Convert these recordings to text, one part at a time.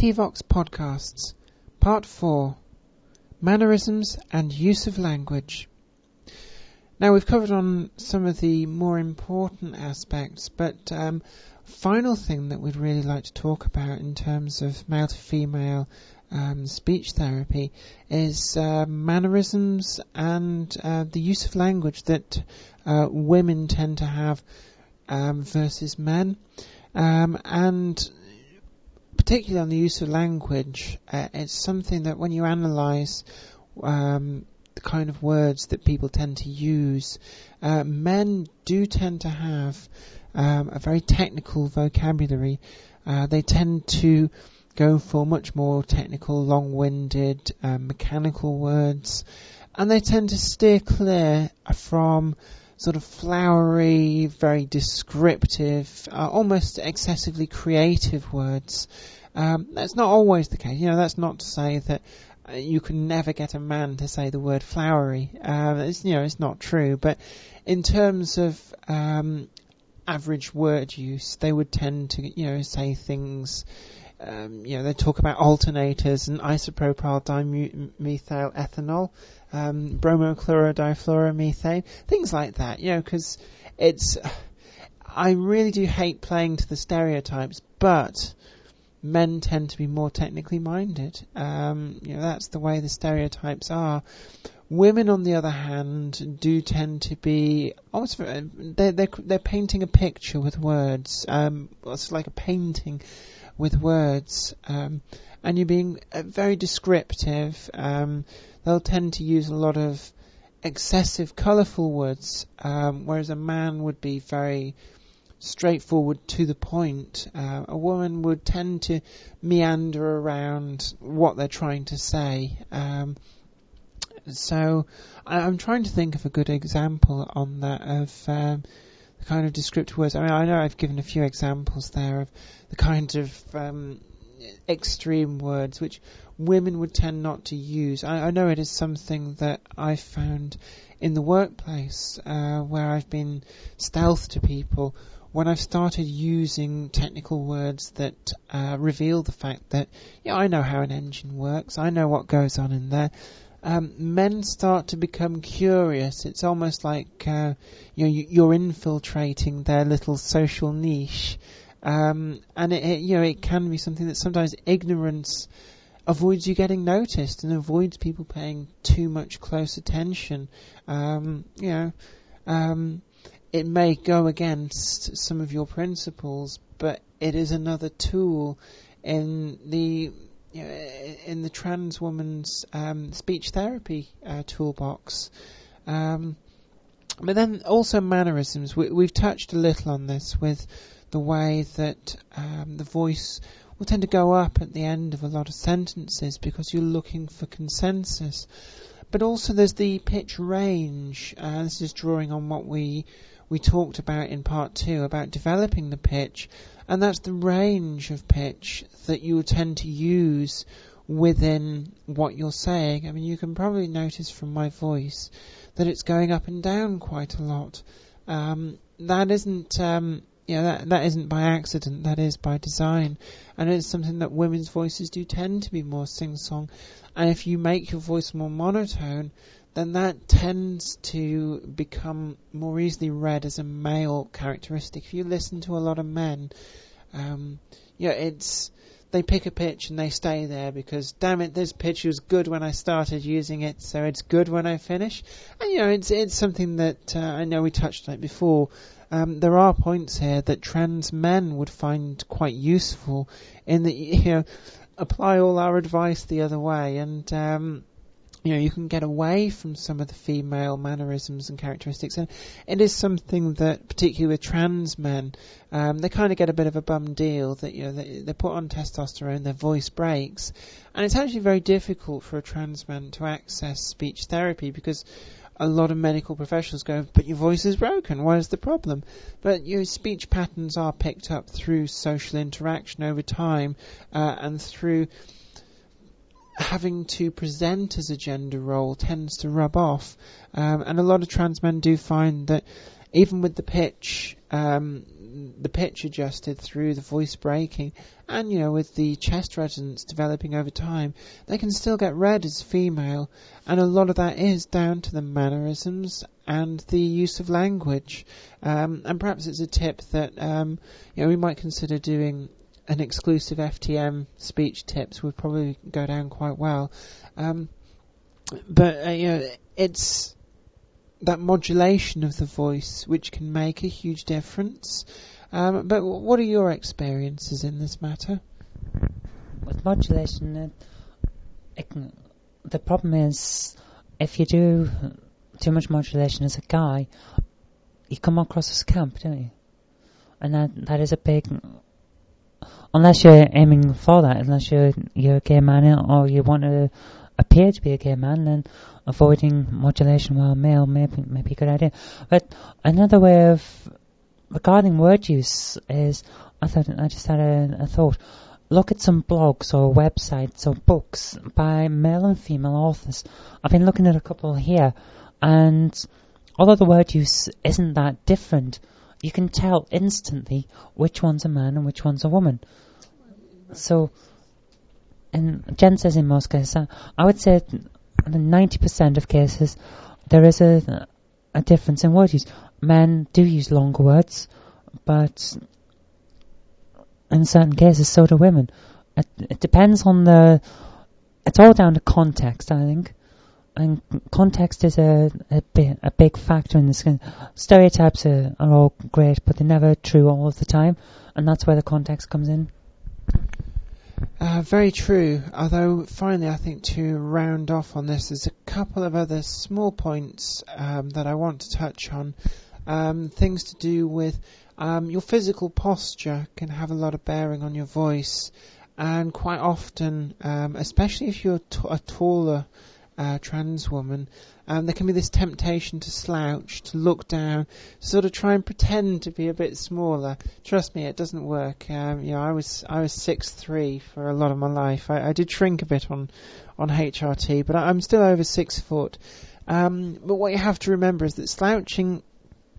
TVOX Podcasts, Part 4 Mannerisms and Use of Language. Now, we've covered on some of the more important aspects, but um, final thing that we'd really like to talk about in terms of male to female um, speech therapy is uh, mannerisms and uh, the use of language that uh, women tend to have um, versus men. Um, and particularly on the use of language, uh, it's something that when you analyse um, the kind of words that people tend to use, uh, men do tend to have um, a very technical vocabulary. Uh, they tend to go for much more technical, long-winded, uh, mechanical words, and they tend to steer clear from sort of flowery, very descriptive, uh, almost excessively creative words. Um, that's not always the case. You know, that's not to say that uh, you can never get a man to say the word flowery. Uh, it's, you know, it's not true. But in terms of um, average word use, they would tend to, you know, say things um, you know, they talk about alternators and isopropyl dimethyl ethanol, um, bromochlorodifluoromethane, things like that, you know, because it's, I really do hate playing to the stereotypes, but men tend to be more technically minded. Um, you know, that's the way the stereotypes are. Women, on the other hand, do tend to be almost they're they're, they're painting a picture with words. Um, it's like a painting with words, um, and you're being uh, very descriptive. Um, they'll tend to use a lot of excessive, colourful words, um, whereas a man would be very straightforward to the point. Uh, a woman would tend to meander around what they're trying to say. Um, so I, am trying to think of a good example on that of um, the kind of descriptive words. I mean, I know I've given a few examples there of the kind of um, extreme words which women would tend not to use. I, I know it is something that I've found in the workplace uh, where I've been stealth to people when I've started using technical words that uh, reveal the fact that, yeah, I know how an engine works, I know what goes on in there, um, men start to become curious. It's almost like uh, you know you're infiltrating their little social niche, um, and it, it, you know it can be something that sometimes ignorance avoids you getting noticed and avoids people paying too much close attention. Um, you know, um, it may go against some of your principles, but it is another tool in the you know, in the trans woman's um, speech therapy uh, toolbox. Um, but then also mannerisms. We, have touched a little on this with the way that um, the voice will tend to go up at the end of a lot of sentences because you're looking for consensus. But also there's the pitch range. Uh, this is drawing on what we we talked about in part two about developing the pitch and that's the range of pitch that you tend to use within what you're saying. I mean, you can probably notice from my voice that it's going up and down quite a lot. Um, that isn't, um, you know, that that isn't by accident. That is by design, and it's something that women's voices do tend to be more sing-song. And if you make your voice more monotone, then that tends to become more easily read as a male characteristic. If you listen to a lot of men, um, yeah, it's they pick a pitch and they stay there because damn it, this pitch was good when I started using it, so it's good when I finish. And you know, it's it's something that uh, I know we touched on it before. Um, there are points here that trans men would find quite useful in that you know apply all our advice the other way and. Um, you know, you can get away from some of the female mannerisms and characteristics, and it is something that, particularly with trans men, um, they kind of get a bit of a bum deal that you know they, they put on testosterone, their voice breaks, and it's actually very difficult for a trans man to access speech therapy because a lot of medical professionals go, but your voice is broken. What is the problem? But your speech patterns are picked up through social interaction over time uh, and through having to present as a gender role tends to rub off. Um, and a lot of trans men do find that even with the pitch, um, the pitch adjusted through the voice breaking, and you know with the chest resonance developing over time, they can still get read as female, and a lot of that is down to the mannerisms and the use of language. Um, and perhaps it's a tip that um, you know we might consider doing an exclusive FTM speech tips would probably go down quite well. Um, but uh, you know, it's that modulation of the voice which can make a huge difference. Um, but what are your experiences in this matter? With modulation, it can, the problem is if you do too much modulation as a guy, you come across as camp, don't you? And that that is a big. Unless you're aiming for that, unless you're you're a gay man or you want to appear to be a gay man, then avoiding modulation while male may be, may be a good idea. But another way of regarding word use is, I thought I just had a, a thought. Look at some blogs or websites or books by male and female authors. I've been looking at a couple here, and although the word use isn't that different, you can tell instantly which one's a man and which one's a woman. So and Jen says in most cases, I would say in 90% of cases, there is a, a difference in word use. Men do use longer words, but in certain cases, so do women. It, it depends on the. It's all down to context, I think, and context is a a, big, a big factor in this. Stereotypes are, are all great, but they're never true all of the time, and that's where the context comes in. Uh, very true. Although finally, I think to round off on this, there's a couple of other small points um, that I want to touch on. Um, things to do with um, your physical posture can have a lot of bearing on your voice, and quite often, um, especially if you're t- a taller uh, trans woman, um, there can be this temptation to slouch, to look down, sort of try and pretend to be a bit smaller. Trust me, it doesn't work. Um, you know, I was I was six three for a lot of my life. I, I did shrink a bit on on HRT, but I, am still over six foot. Um, but what you have to remember is that slouching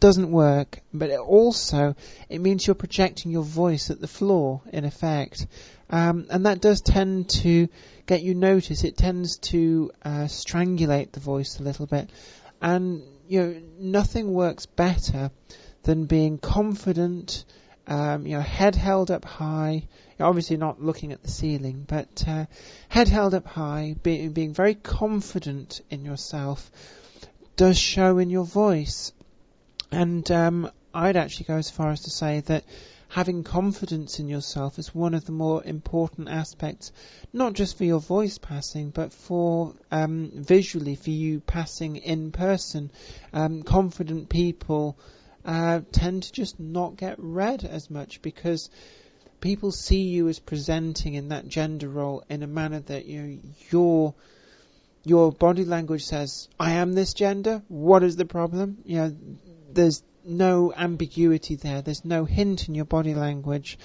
doesn't work, but it also it means you're projecting your voice at the floor in effect, um, and that does tend to get you notice. It tends to uh, strangulate the voice a little bit, and you know nothing works better than being confident. Um, you know, head held up high. Obviously not looking at the ceiling, but uh, head held up high, be, being very confident in yourself, does show in your voice. And um, I'd actually go as far as to say that having confidence in yourself is one of the more important aspects, not just for your voice passing, but for um, visually, for you passing in person. Um, confident people uh, tend to just not get read as much because people see you as presenting in that gender role in a manner that you know, your your body language says, "I am this gender. What is the problem?" You know, there's no ambiguity there. There's no hint in your body language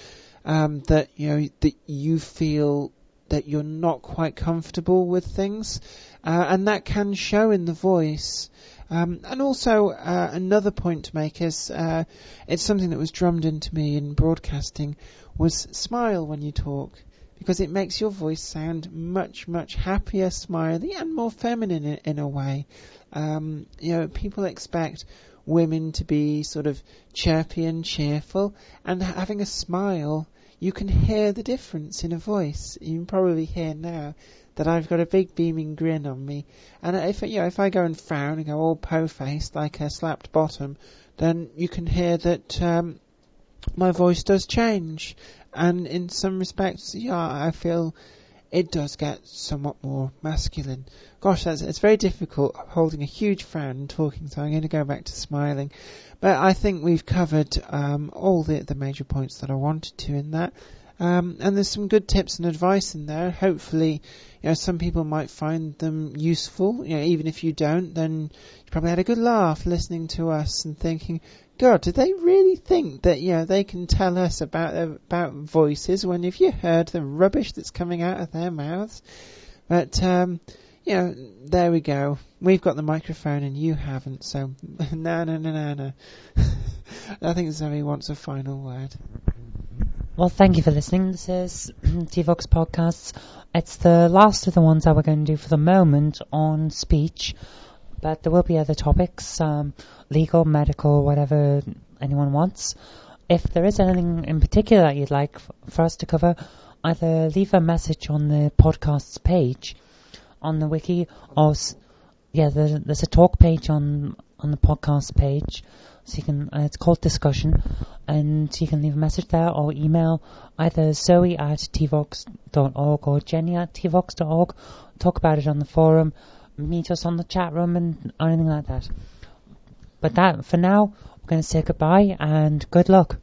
um, that you know that you feel that you're not quite comfortable with things, uh, and that can show in the voice. Um, and also uh, another point to make is uh, it's something that was drummed into me in broadcasting was smile when you talk because it makes your voice sound much much happier, smiley, and more feminine in, in a way. Um, you know, people expect women to be sort of chirpy and cheerful, and having a smile, you can hear the difference in a voice. You can probably hear now that I've got a big beaming grin on me, and if you know if I go and frown and go all po-faced like a slapped bottom, then you can hear that um, my voice does change, and in some respects, yeah, I feel it does get somewhat more masculine. Gosh, that's it's very difficult holding a huge frown and talking, so I'm going to go back to smiling. But I think we've covered um, all the the major points that I wanted to in that. Um, and there's some good tips and advice in there. Hopefully, you know, some people might find them useful. You know, even if you don't, then you probably had a good laugh listening to us and thinking, God, do they really think that you know they can tell us about about voices when if you heard the rubbish that's coming out of their mouths? But um, Yeah, there we go. We've got the microphone and you haven't, so no, no, no, no, no. I think Zoe wants a final word. Well, thank you for listening. This is TVox Podcasts. It's the last of the ones that we're going to do for the moment on speech, but there will be other topics, um, legal, medical, whatever anyone wants. If there is anything in particular that you'd like f- for us to cover, either leave a message on the podcast's page on the wiki, or s- yeah, there, there's a talk page on on the podcast page, so you can. Uh, it's called discussion, and you can leave a message there or email either Zoe at tvox.org or Jenny at tvox.org. Talk about it on the forum, meet us on the chat room, and anything like that. But that for now, we're going to say goodbye and good luck.